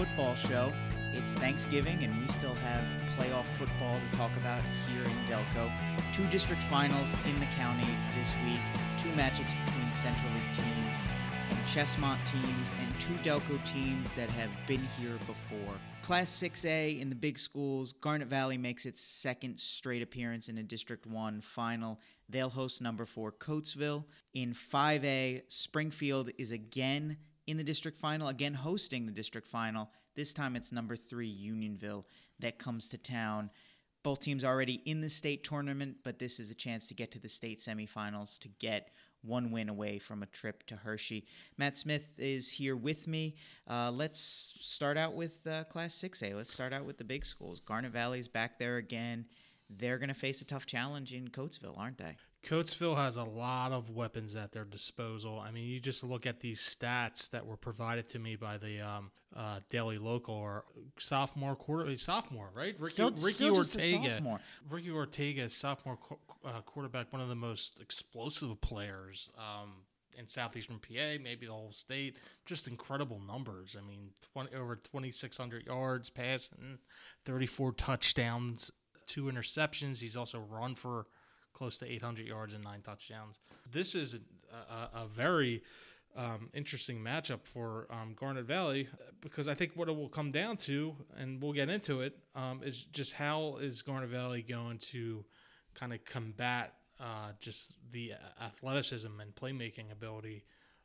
football show. It's Thanksgiving, and we still have playoff football to talk about here in Delco. Two district finals in the county this week, two matchups between Central League teams and Chesmont teams, and two Delco teams that have been here before. Class 6A in the big schools, Garnet Valley makes its second straight appearance in a District 1 final. They'll host number 4 Coatesville. In 5A, Springfield is again in the district final, again hosting the district final. This time it's number 3 Unionville that comes to town. Both teams already in the state tournament, but this is a chance to get to the state semifinals to get one win away from a trip to Hershey. Matt Smith is here with me. Uh, let's start out with uh, Class 6A. Let's start out with the big schools. Garnet Valley's back there again. They're going to face a tough challenge in Coatesville, aren't they? Coatesville has a lot of weapons at their disposal. I mean, you just look at these stats that were provided to me by the um, uh, Daily Local or sophomore quarter sophomore, right? Ricky, Still- Ricky still Ortega. sophomore. Ricky Ortega, is sophomore qu- uh, quarterback, one of the most explosive players um, in southeastern PA, maybe the whole state. Just incredible numbers. I mean, 20, over 2,600 yards passing, 34 touchdowns, two interceptions. He's also run for close to 800 yards and nine touchdowns. This is a, a, very um, interesting matchup for um, Garnet Valley because I think what it will come down to, and we'll get into it, um, is just how is Garnet Valley going to kind of combat uh, just the athleticism and playmaking ability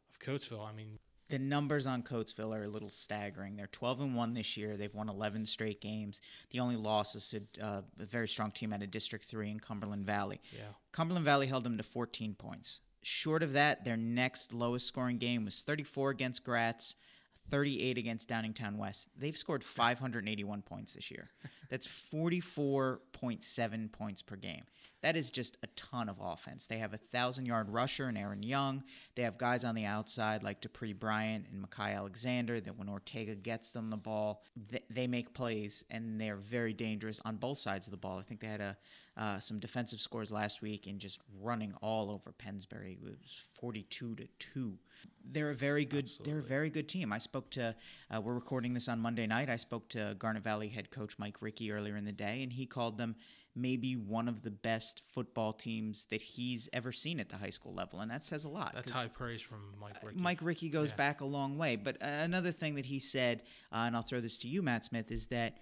of Coatesville. I mean, The numbers on Coatesville are a little staggering. They're 12 and 1 this year. They've won 11 straight games. The only loss is to uh, a very strong team out of District 3 in Cumberland Valley. yeah. Cumberland Valley held them to 14 points. Short of that, their next lowest scoring game was 34 against Gratz, 38 against Downingtown West. They've scored 581 points this year. That's 44.7 points per game. That is just a ton of offense. They have a thousand yard rusher in Aaron Young. They have guys on the outside like Dupree Bryant and Makai Alexander that when Ortega gets them the ball, they, they make plays and they're very dangerous on both sides of the ball. I think they had a, uh, some defensive scores last week and just running all over Pennsbury. It was 42 to 2. They're a very good they're a very good team. I spoke to uh, we're recording this on Monday night. I spoke to Garnet Valley head coach Mike Rickey earlier in the day and he called them maybe one of the best football teams that he's ever seen at the high school level and that says a lot. That's high praise from Mike Rickey. Mike Rickey goes Yeah. back a long way. But uh, another thing that he said, uh, and I'll throw this to you, Matt Smith, is that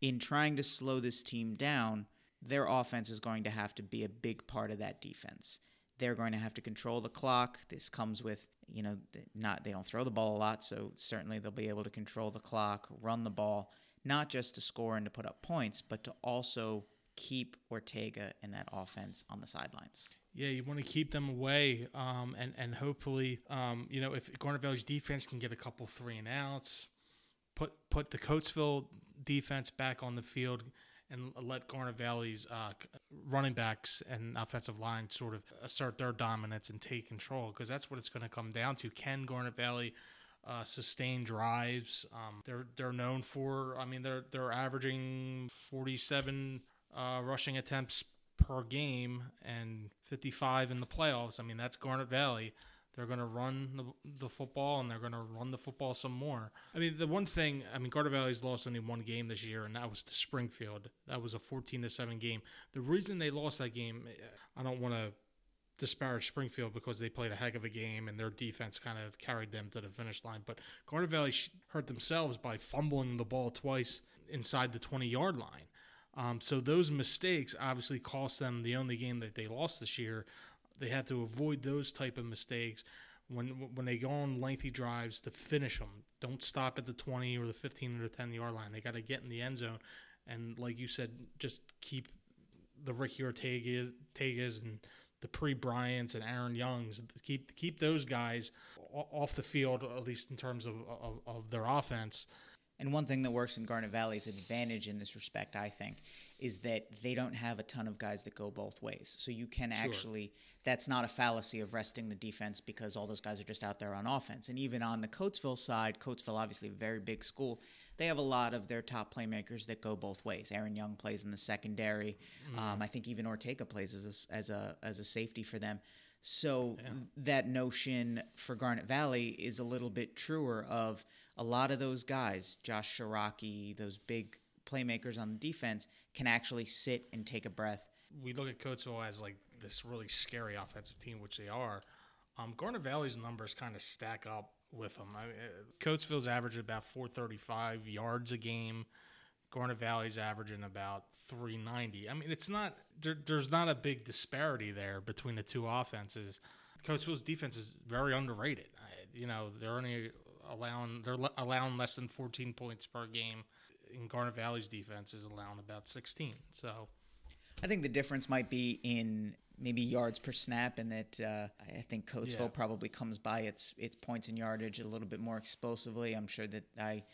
in trying to slow this team down, their offense is going to have to be a big part of that defense. They're going to have to control the clock. This comes with, you know, not they don't throw the ball a lot, so certainly they'll be able to control the clock, run the ball, not just to score and to put up points, but to also keep Ortega and that offense on the sidelines. Yeah, you want to keep them away, um, and and hopefully, um, you know, if Garnet Valley's defense can get a couple three and outs, put put the Coatesville defense back on the field, and let Garnet Valley's uh, running backs and offensive line sort of assert their dominance and take control, because that's what it's going to come down to. Can Garnet Valley uh, sustain drives? Um, they're they're known for. I mean, they're they're averaging forty seven uh, rushing attempts per game and 55 in the playoffs. I mean, that's Garnet Valley. They're going to run the, the football and they're going to run the football some more. I mean, the one thing, I mean, Garnet Valley's lost only one game this year, and that was to Springfield. That was a 14 to 7 game. The reason they lost that game, I don't want to disparage Springfield because they played a heck of a game and their defense kind of carried them to the finish line. But Garnet Valley hurt themselves by fumbling the ball twice inside the 20 yard line. Um, so those mistakes obviously cost them the only game that they lost this year. They have to avoid those type of mistakes when when they go on lengthy drives to finish them. Don't stop at the 20 or the 15 or the 10 yard line. They got to get in the end zone, and like you said, just keep the Ricky Ortegas, and the Pre Bryants and Aaron Youngs. Keep keep those guys off the field at least in terms of of, of their offense. And one thing that works in Garnet Valley's advantage in this respect, I think, is that they don't have a ton of guys that go both ways. So you can actually, that's not a fallacy of resting the defense because all those guys are just out there on offense. And even on the Coatesville side, Coatesville, obviously a very big school, they have a lot of their top playmakers that go both ways. Aaron Young plays in the secondary. Um, I think even Ortega plays as a, as a, as a safety for them. So Yeah. that notion for Garnet Valley is a little bit truer of a lot of those guys, Josh Shiraki, those big playmakers on the defense, can actually sit and take a breath. we look at Coatesville as like this really scary offensive team, which they are. Um, Garnet Valley's numbers kind of stack up with them. I mean, uh, Coatesville's averaging about 435 yards a game. Garnet Valley's averaging about 390. I mean, it's not there, there's not a big disparity there between the two offenses. Coatesville's defense is very underrated. I, you know, they're only allowing they're allowing less than 14 points per game. And Garnet Valley's defense is allowing about 16. So I think the difference might be in maybe yards per snap, and that uh, I think Coatesville Yeah. probably comes by its its points and yardage a little bit more explosively. I'm sure that I.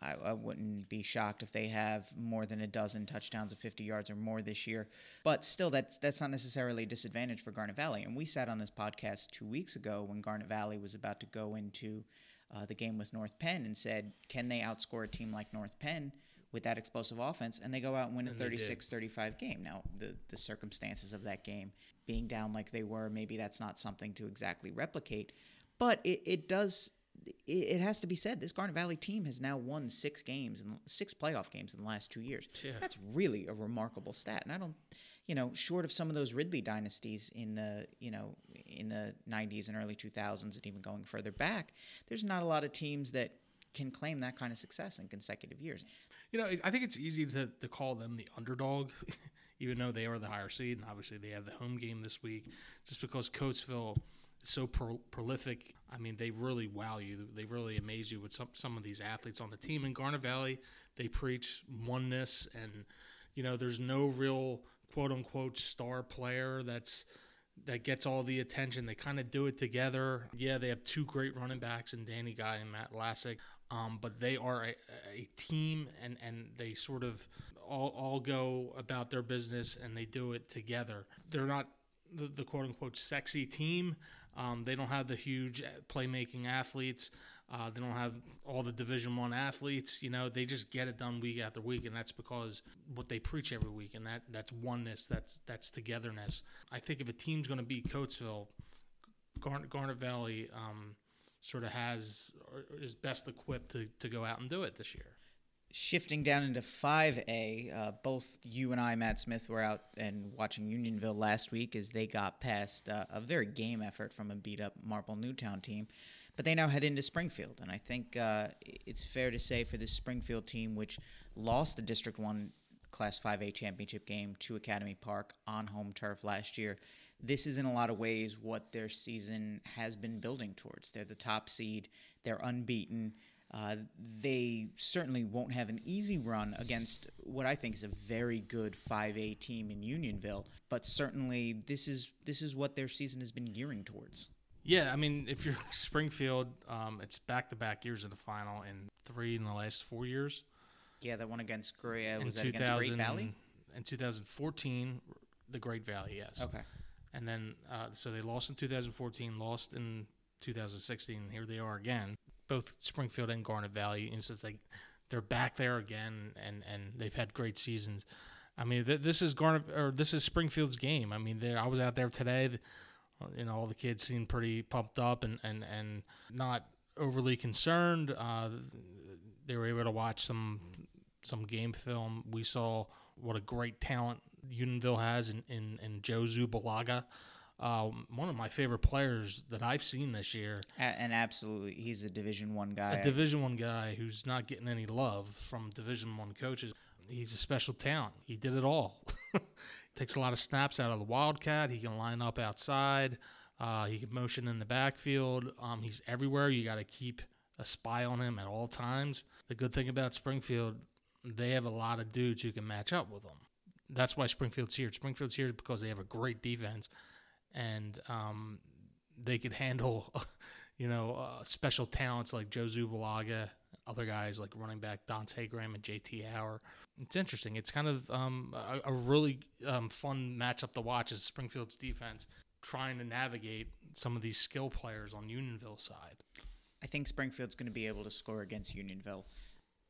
I, I wouldn't be shocked if they have more than a dozen touchdowns of 50 yards or more this year. But still, that's that's not necessarily a disadvantage for Garnet Valley. And we sat on this podcast two weeks ago when Garnet Valley was about to go into uh, the game with North Penn and said, can they outscore a team like North Penn with that explosive offense? And they go out and win a And 36 35 game. Now, the, the circumstances of that game being down like they were, maybe that's not something to exactly replicate. But it, it does, it, it has to be said, this Garnet Valley team has now won six games and six playoff games in the last two years. Yeah. That's really a remarkable stat. And I don't, you know, short of some of those Ridley dynasties in the, you know, in the 90s and early 2000s and even going further back, there's not a lot of teams that can claim that kind of success in consecutive years. You know, I think it's easy to, to call them the underdog, even though they are the higher seed, and obviously they have the home game this week, just because Coatesville so pro- prolific. I mean, they really wow you. They really amaze you with some some of these athletes on the team. In Garnet Valley, they preach oneness, and you know, there's no real quote unquote star player that's that gets all the attention. They kind of do it together. Yeah, they have two great running backs and Danny Guy and Matt Lassick, um, but they are a, a team, and, and they sort of all, all go about their business and they do it together. They're not the, the quote unquote sexy team. Um, they don't have the huge playmaking athletes. Uh, they don't have all the Division One athletes. You know, they just get it done week after week, and that's because what they preach every week, and that that's oneness, that's that's togetherness. I think if a team's going to beat Coatesville, Garnet, Garnet Valley um, sort of has is best equipped to, to go out and do it this year. Shifting down into 5A, uh, both you and I, Matt Smith, were out and watching Unionville last week as they got past uh, a very game effort from a beat up Marple Newtown team. But they now head into Springfield. And I think uh, it's fair to say for this Springfield team, which lost the District 1 Class 5A championship game to Academy Park on home turf last year, this is in a lot of ways what their season has been building towards. They're the top seed, they're unbeaten. Uh, they certainly won't have an easy run against what I think is a very good 5A team in Unionville, but certainly this is this is what their season has been gearing towards. Yeah, I mean, if you're Springfield, um, it's back to back years in the final and three in the last four years. Yeah, that one against Korea in was that against Great Valley. In 2014, the Great Valley, yes. Okay. And then, uh, so they lost in 2014, lost in 2016. Here they are again, both Springfield and Garnet Valley. And just like they're back there again, and, and they've had great seasons. I mean, th- this is Garnet or this is Springfield's game. I mean, I was out there today. You know, all the kids seemed pretty pumped up and and and not overly concerned. Uh, they were able to watch some some game film. We saw what a great talent Unionville has in, in, in Joe Zubalaga. Um, one of my favorite players that I've seen this year. And absolutely, he's a Division One guy. A Division One guy who's not getting any love from Division One coaches. He's a special talent. He did it all. Takes a lot of snaps out of the Wildcat. He can line up outside. Uh, he can motion in the backfield. Um, he's everywhere. You got to keep a spy on him at all times. The good thing about Springfield, they have a lot of dudes who can match up with them. That's why Springfield's here. Springfield's here because they have a great defense, and um, they could handle, you know, uh, special talents like Joe Zubalaga, other guys like running back Dante Graham and JT Hauer. It's interesting. It's kind of um, a, a really um, fun matchup to watch as Springfield's defense trying to navigate some of these skill players on Unionville's side. I think Springfield's going to be able to score against Unionville.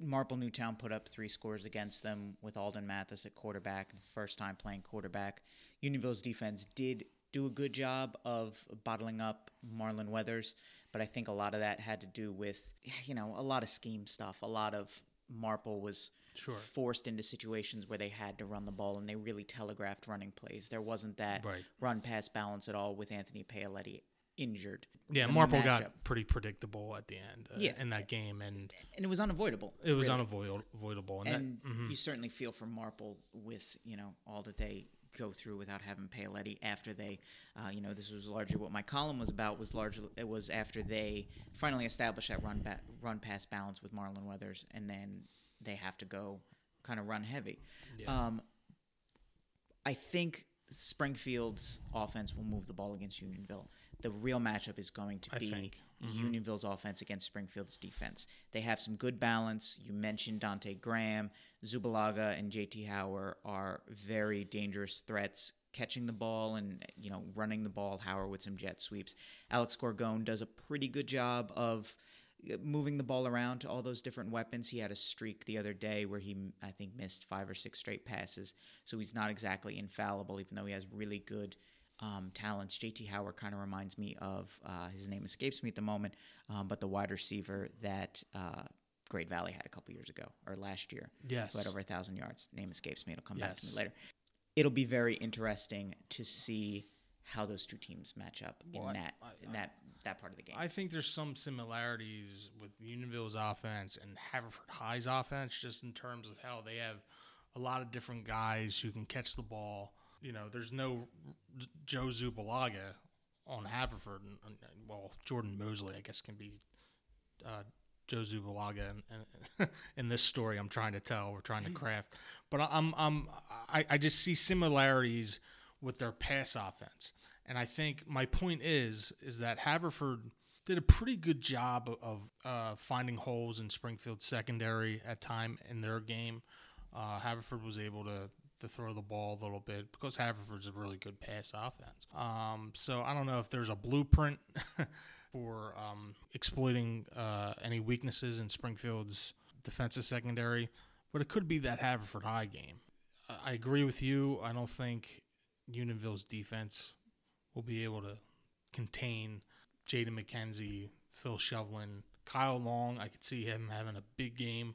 Marple Newtown put up three scores against them with Alden Mathis at quarterback, the first time playing quarterback. Unionville's defense did do a good job of bottling up Marlon Weathers, but I think a lot of that had to do with, you know, a lot of scheme stuff. A lot of Marple was Sure. forced into situations where they had to run the ball and they really telegraphed running plays. There wasn't that Right. run pass balance at all with Anthony Paoletti injured. Yeah, Marple got pretty predictable at the end uh, Yeah. in that game, and and it was unavoidable. it was really. unavoidable. And, and that, mhm. you certainly feel for Marple with you know all that they go through without having Paoletti after they, uh, you know, this was largely what my column was about. Was largely it was after they finally established that run ba- run pass balance with Marlon Weathers, and then they have to go kind of run heavy. Yeah. Um, I think Springfield's offense will move the ball against Unionville. The real matchup is going to I be think. Unionville's offense against Springfield's defense. They have some good balance. You mentioned Dante Graham, Zubalaga, and JT Hauer are very dangerous threats catching the ball and you know running the ball. Hauer with some jet sweeps. Alex Gorgone does a pretty good job of uh, moving the ball around to all those different weapons. He had a streak the other day where he, I think, missed five or six straight passes. So he's not exactly infallible, even though he has really good um, talents. JT Hauer kind of reminds me of, uh, his name escapes me at the moment, um, but the wide receiver that uh, Great Valley had a couple years ago or last year. Yes. Who had over a thousand yards. Name escapes me. It'll come back to me later. It'll be very interesting to see how those two teams match up Well, in that I- in that that part of the game. I think there's some similarities with Unionville's offense and Haverford High's offense, just in terms of how they have a lot of different guys who can catch the ball. You know, there's no Joe Zubalaga on Haverford. And, and, well, Jordan Mosley, I guess, can be uh, Joe Zubalaga in, in, in this story I'm trying to tell, we're trying to craft. But I- I'm, I'm, I, I just see similarities with their pass offense. And I think my point is, is that Haverford did a pretty good job of, of uh, finding holes in Springfield's secondary at time in their game. Uh, Haverford was able to to throw the ball a little bit because Haverford's a really good pass offense. Um, so I don't know if there's a blueprint for um, exploiting uh, any weaknesses in Springfield's defensive secondary, but it could be that Haverford High game. I- agree with you. I don't think Unionville's defense will be able to contain Jaden McKenzie, Phil Shovelin, Kyle Long. I could see him having a big game.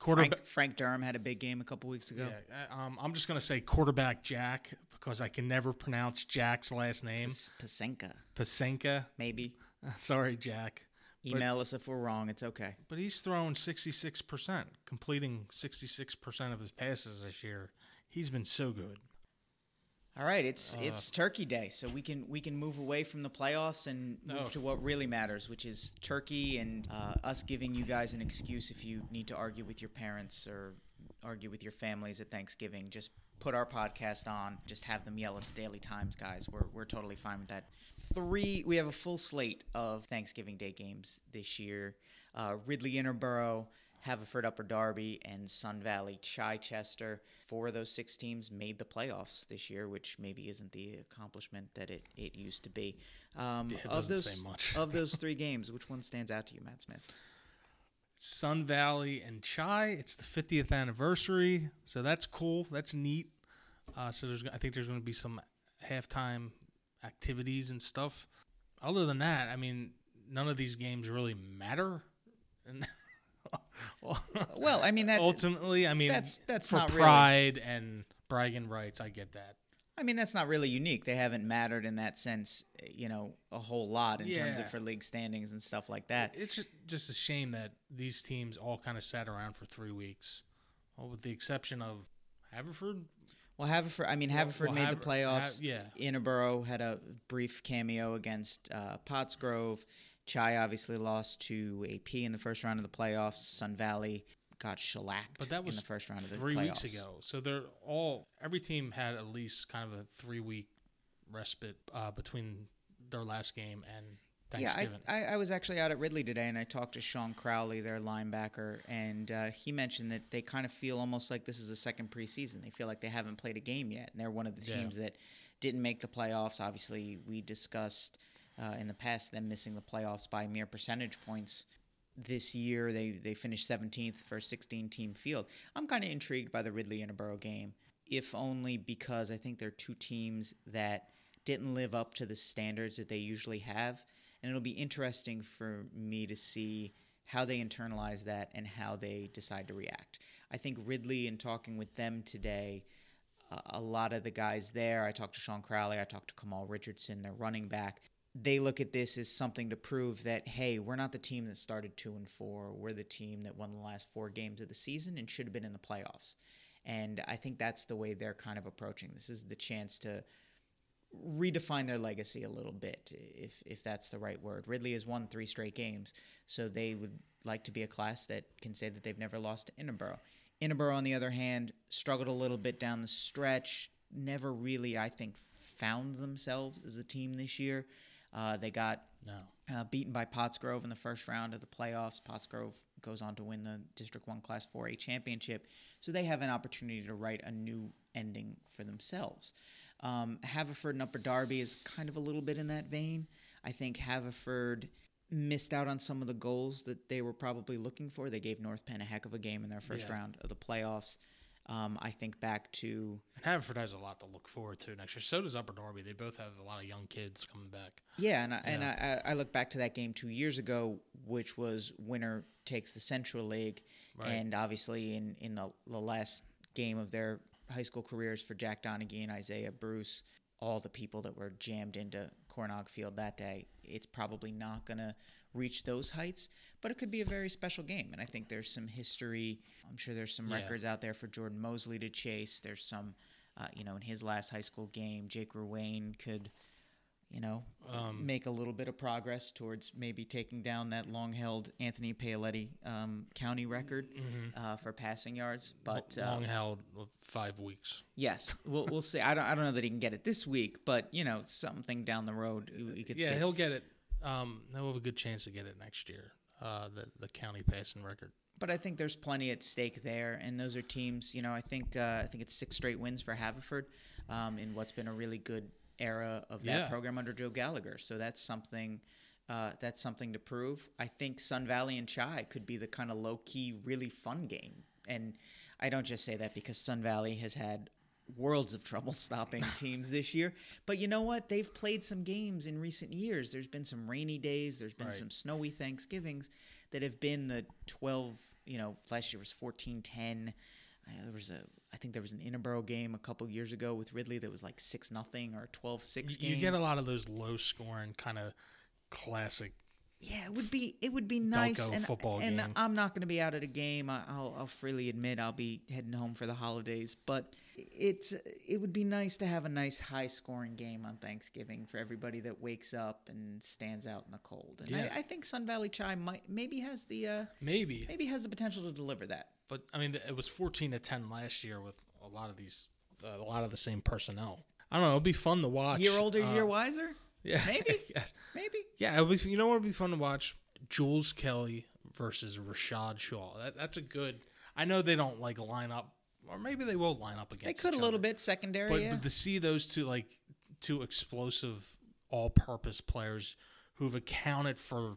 Quarterback. Frank, Frank Durham had a big game a couple weeks ago. Yeah, uh, um, I'm just gonna say quarterback Jack because I can never pronounce Jack's last name. Pasenka, Pasenka. maybe. Sorry, Jack. Email us if we're wrong. It's okay. But he's thrown 66%, completing 66% of his passes this year. He's been so good. All right, it's Uh, it's Turkey Day, so we can we can move away from the playoffs and move No. to what really matters, which is Turkey and uh, us giving you guys an excuse if you need to argue with your parents or argue with your families at Thanksgiving. Just put our podcast on. Just have them yell at the Daily Times, guys. We're we're totally fine with that. Three, we have a full slate of Thanksgiving Day games this year. Uh, Ridley Interboro. Haverford Upper Darby and Sun Valley Chichester. Four of those six teams made the playoffs this year, which maybe isn't the accomplishment that it, it used to be. Um, Yeah, of those of those three games, which one stands out to you, Matt Smith? Sun Valley and Chai. It's the 50th anniversary, so that's cool. That's neat. Uh, so there's, I think there's going to be some halftime activities and stuff. Other than that, I mean, none of these games really matter. And Well, I mean that ultimately, I mean, that's- that's for not really- pride and bragging rights. I get that. I mean that's not really unique. They haven't mattered in that sense, you know, a whole lot in terms of for league standings and stuff like that. It's just, just a shame that these teams all kind of sat around for three weeks, well, with the exception of Haverford. Well, Haverford. I mean, Haverford well, made Haver- the playoffs. Ha- yeah. Interboro had a brief cameo against uh, Pottsgrove. Chai obviously lost to AP in the first round of the playoffs. Sun Valley got shellacked But that was in the first round of the three playoffs. weeks ago. So they're all every team had at least kind of a three week respite uh, between their last game and Yeah, Thanksgiving. I, I, I was actually out at Ridley today, and I talked to Sean Crowley, their linebacker, and uh, he mentioned that they kind of feel almost like this is a second preseason. They feel like they haven't played a game yet, and they're one of the Yeah. teams that didn't make the playoffs. Obviously, we discussed uh, in the past them missing the playoffs by mere percentage points. This year, they they finished 17th for a 16 team field. I'm kind of intrigued by the Ridley Interboro game, if only because I think they're two teams that didn't live up to the standards that they usually have. And it'll be interesting for me to see how they internalize that and how they decide to react. I think Ridley, in talking with them today, a lot of the guys there, I talked to Sean Crowley, I talked to Kamal Richardson, their running back. They look at this as something to prove that, hey, we're not the team that started two and four. We're the team that won the last four games of the season and should have been in the playoffs. And I think that's the way they're kind of approaching this is the chance to redefine their legacy a little bit, if if that's the right word. Ridley has won three straight games, so they would like to be a class that can say that they've never lost to Interboro. Interboro, on the other hand, struggled a little bit down the stretch. Never really, I think, found themselves as a team this year. Uh, they got No. uh, beaten by Pottsgrove in the first round of the playoffs. Pottsgrove goes on to win the District 1 Class 4A championship. So they have an opportunity to write a new ending for themselves. Um, Haverford and Upper Darby is kind of a little bit in that vein. I think Haverford missed out on some of the goals that they were probably looking for. They gave North Penn a heck of a game in their first Yeah. round of the playoffs. Um, I think back to And Haverford has a lot to look forward to next year. So does Upper Darby. They both have a lot of young kids coming back. Yeah, and I, and I, I look back to that game two years ago, which was winner takes the Central League, Right. and obviously in in the, the last game of their high school careers for Jack Donaghy and Isaiah Bruce, all the people that were jammed into Cornog Field that day, it's probably not gonna reach those heights, but it could be a very special game, and I think there's some history. I'm sure there's some Yeah. records out there for Jordan Mosley to chase. There's some. Uh, you know, in his last high school game, Jake Ruane could, you know, Um, make a little bit of progress towards maybe taking down that long-held Anthony Paoletti um, county record uh, for passing yards. But uh, long held five weeks. yes, we'll we'll see. I don't I don't know that he can get it this week, but you know, something down the road you, you could Yeah, see. he'll get it. Um, he'll have a good chance to get it next year. Uh, the the county passing record. But I think there's plenty at stake there, and those are teams. You know, I think uh, I think it's six straight wins for Haverford um, in what's been a really good era of that Yeah. program under Joe Gallagher. So that's something. Uh, that's something to prove. I think Sun Valley and Chai could be the kind of low key, really fun game. And I don't just say that because Sun Valley has had worlds of trouble stopping teams this year. But you know what? They've played some games in recent years. There's been some rainy days, there's been Right. some snowy Thanksgivings that have been the 12, you know, last year was 14 10. Uh, there was a, I think there was an Interboro game a couple years ago with Ridley that was like 6 nothing or 12 6 You, you get a lot of those low scoring kind of classic. Yeah, it would be it would be nice, and and game. I'm not going to be out at a game. I- I'll, I'll freely admit I'll be heading home for the holidays, but it's it would be nice to have a nice high scoring game on Thanksgiving for everybody that wakes up and stands out in the cold. And Yeah. I, I think Sun Valley Chai might maybe has the uh, Maybe, maybe has the potential to deliver that. but I mean, it was fourteen to ten last year with a lot of these, uh, a lot of the same personnel. I don't know. It'll be fun to watch. Year older, Uh, year wiser, Yeah, maybe? yes. maybe. Yeah, it you know what would be fun to watch? Jules Kelly versus Rashad Shaw. That, that's a good. I know they don't like line up, or maybe they will line up against. They could a little other. bit secondary. but, yeah. but to see those two like two explosive, all-purpose players who've accounted for,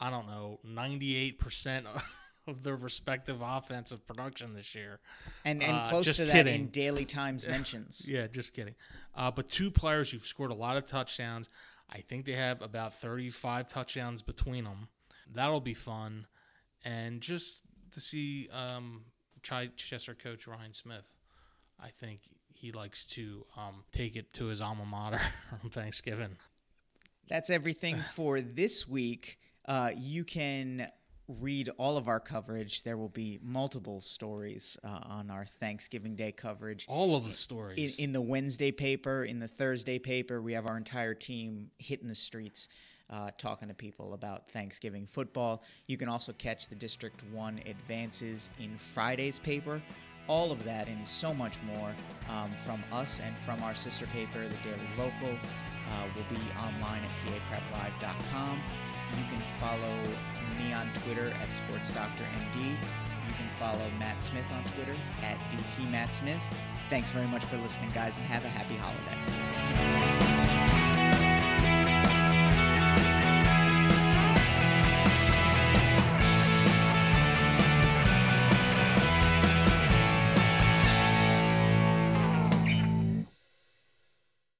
I don't know, ninety-eight percent of their respective offensive production this year. and and uh, close to that in Daily Times mentions. Yeah, just kidding. Uh, but two players who've scored a lot of touchdowns. I think they have about 35 touchdowns between them. That'll be fun. And just to see um, Chichester coach Ryan Smith, I think he likes to um, take it to his alma mater on Thanksgiving. That's everything for this week. Uh, you can read all of our coverage. There will be multiple stories uh, on our Thanksgiving Day coverage. All of the In, stories. in the Wednesday paper, in the Thursday paper, we have our entire team hitting the streets. Uh, talking to people about Thanksgiving football. You can also catch the District 1 advances in Friday's paper. All of that and so much more um, from us and from our sister paper, the Daily Local, uh, will be online at papreplive.com. You can follow me on Twitter at SportsDoctorMD. You can follow Matt Smith on Twitter at DTMattSmith. Thanks very much for listening, guys, and have a happy holiday.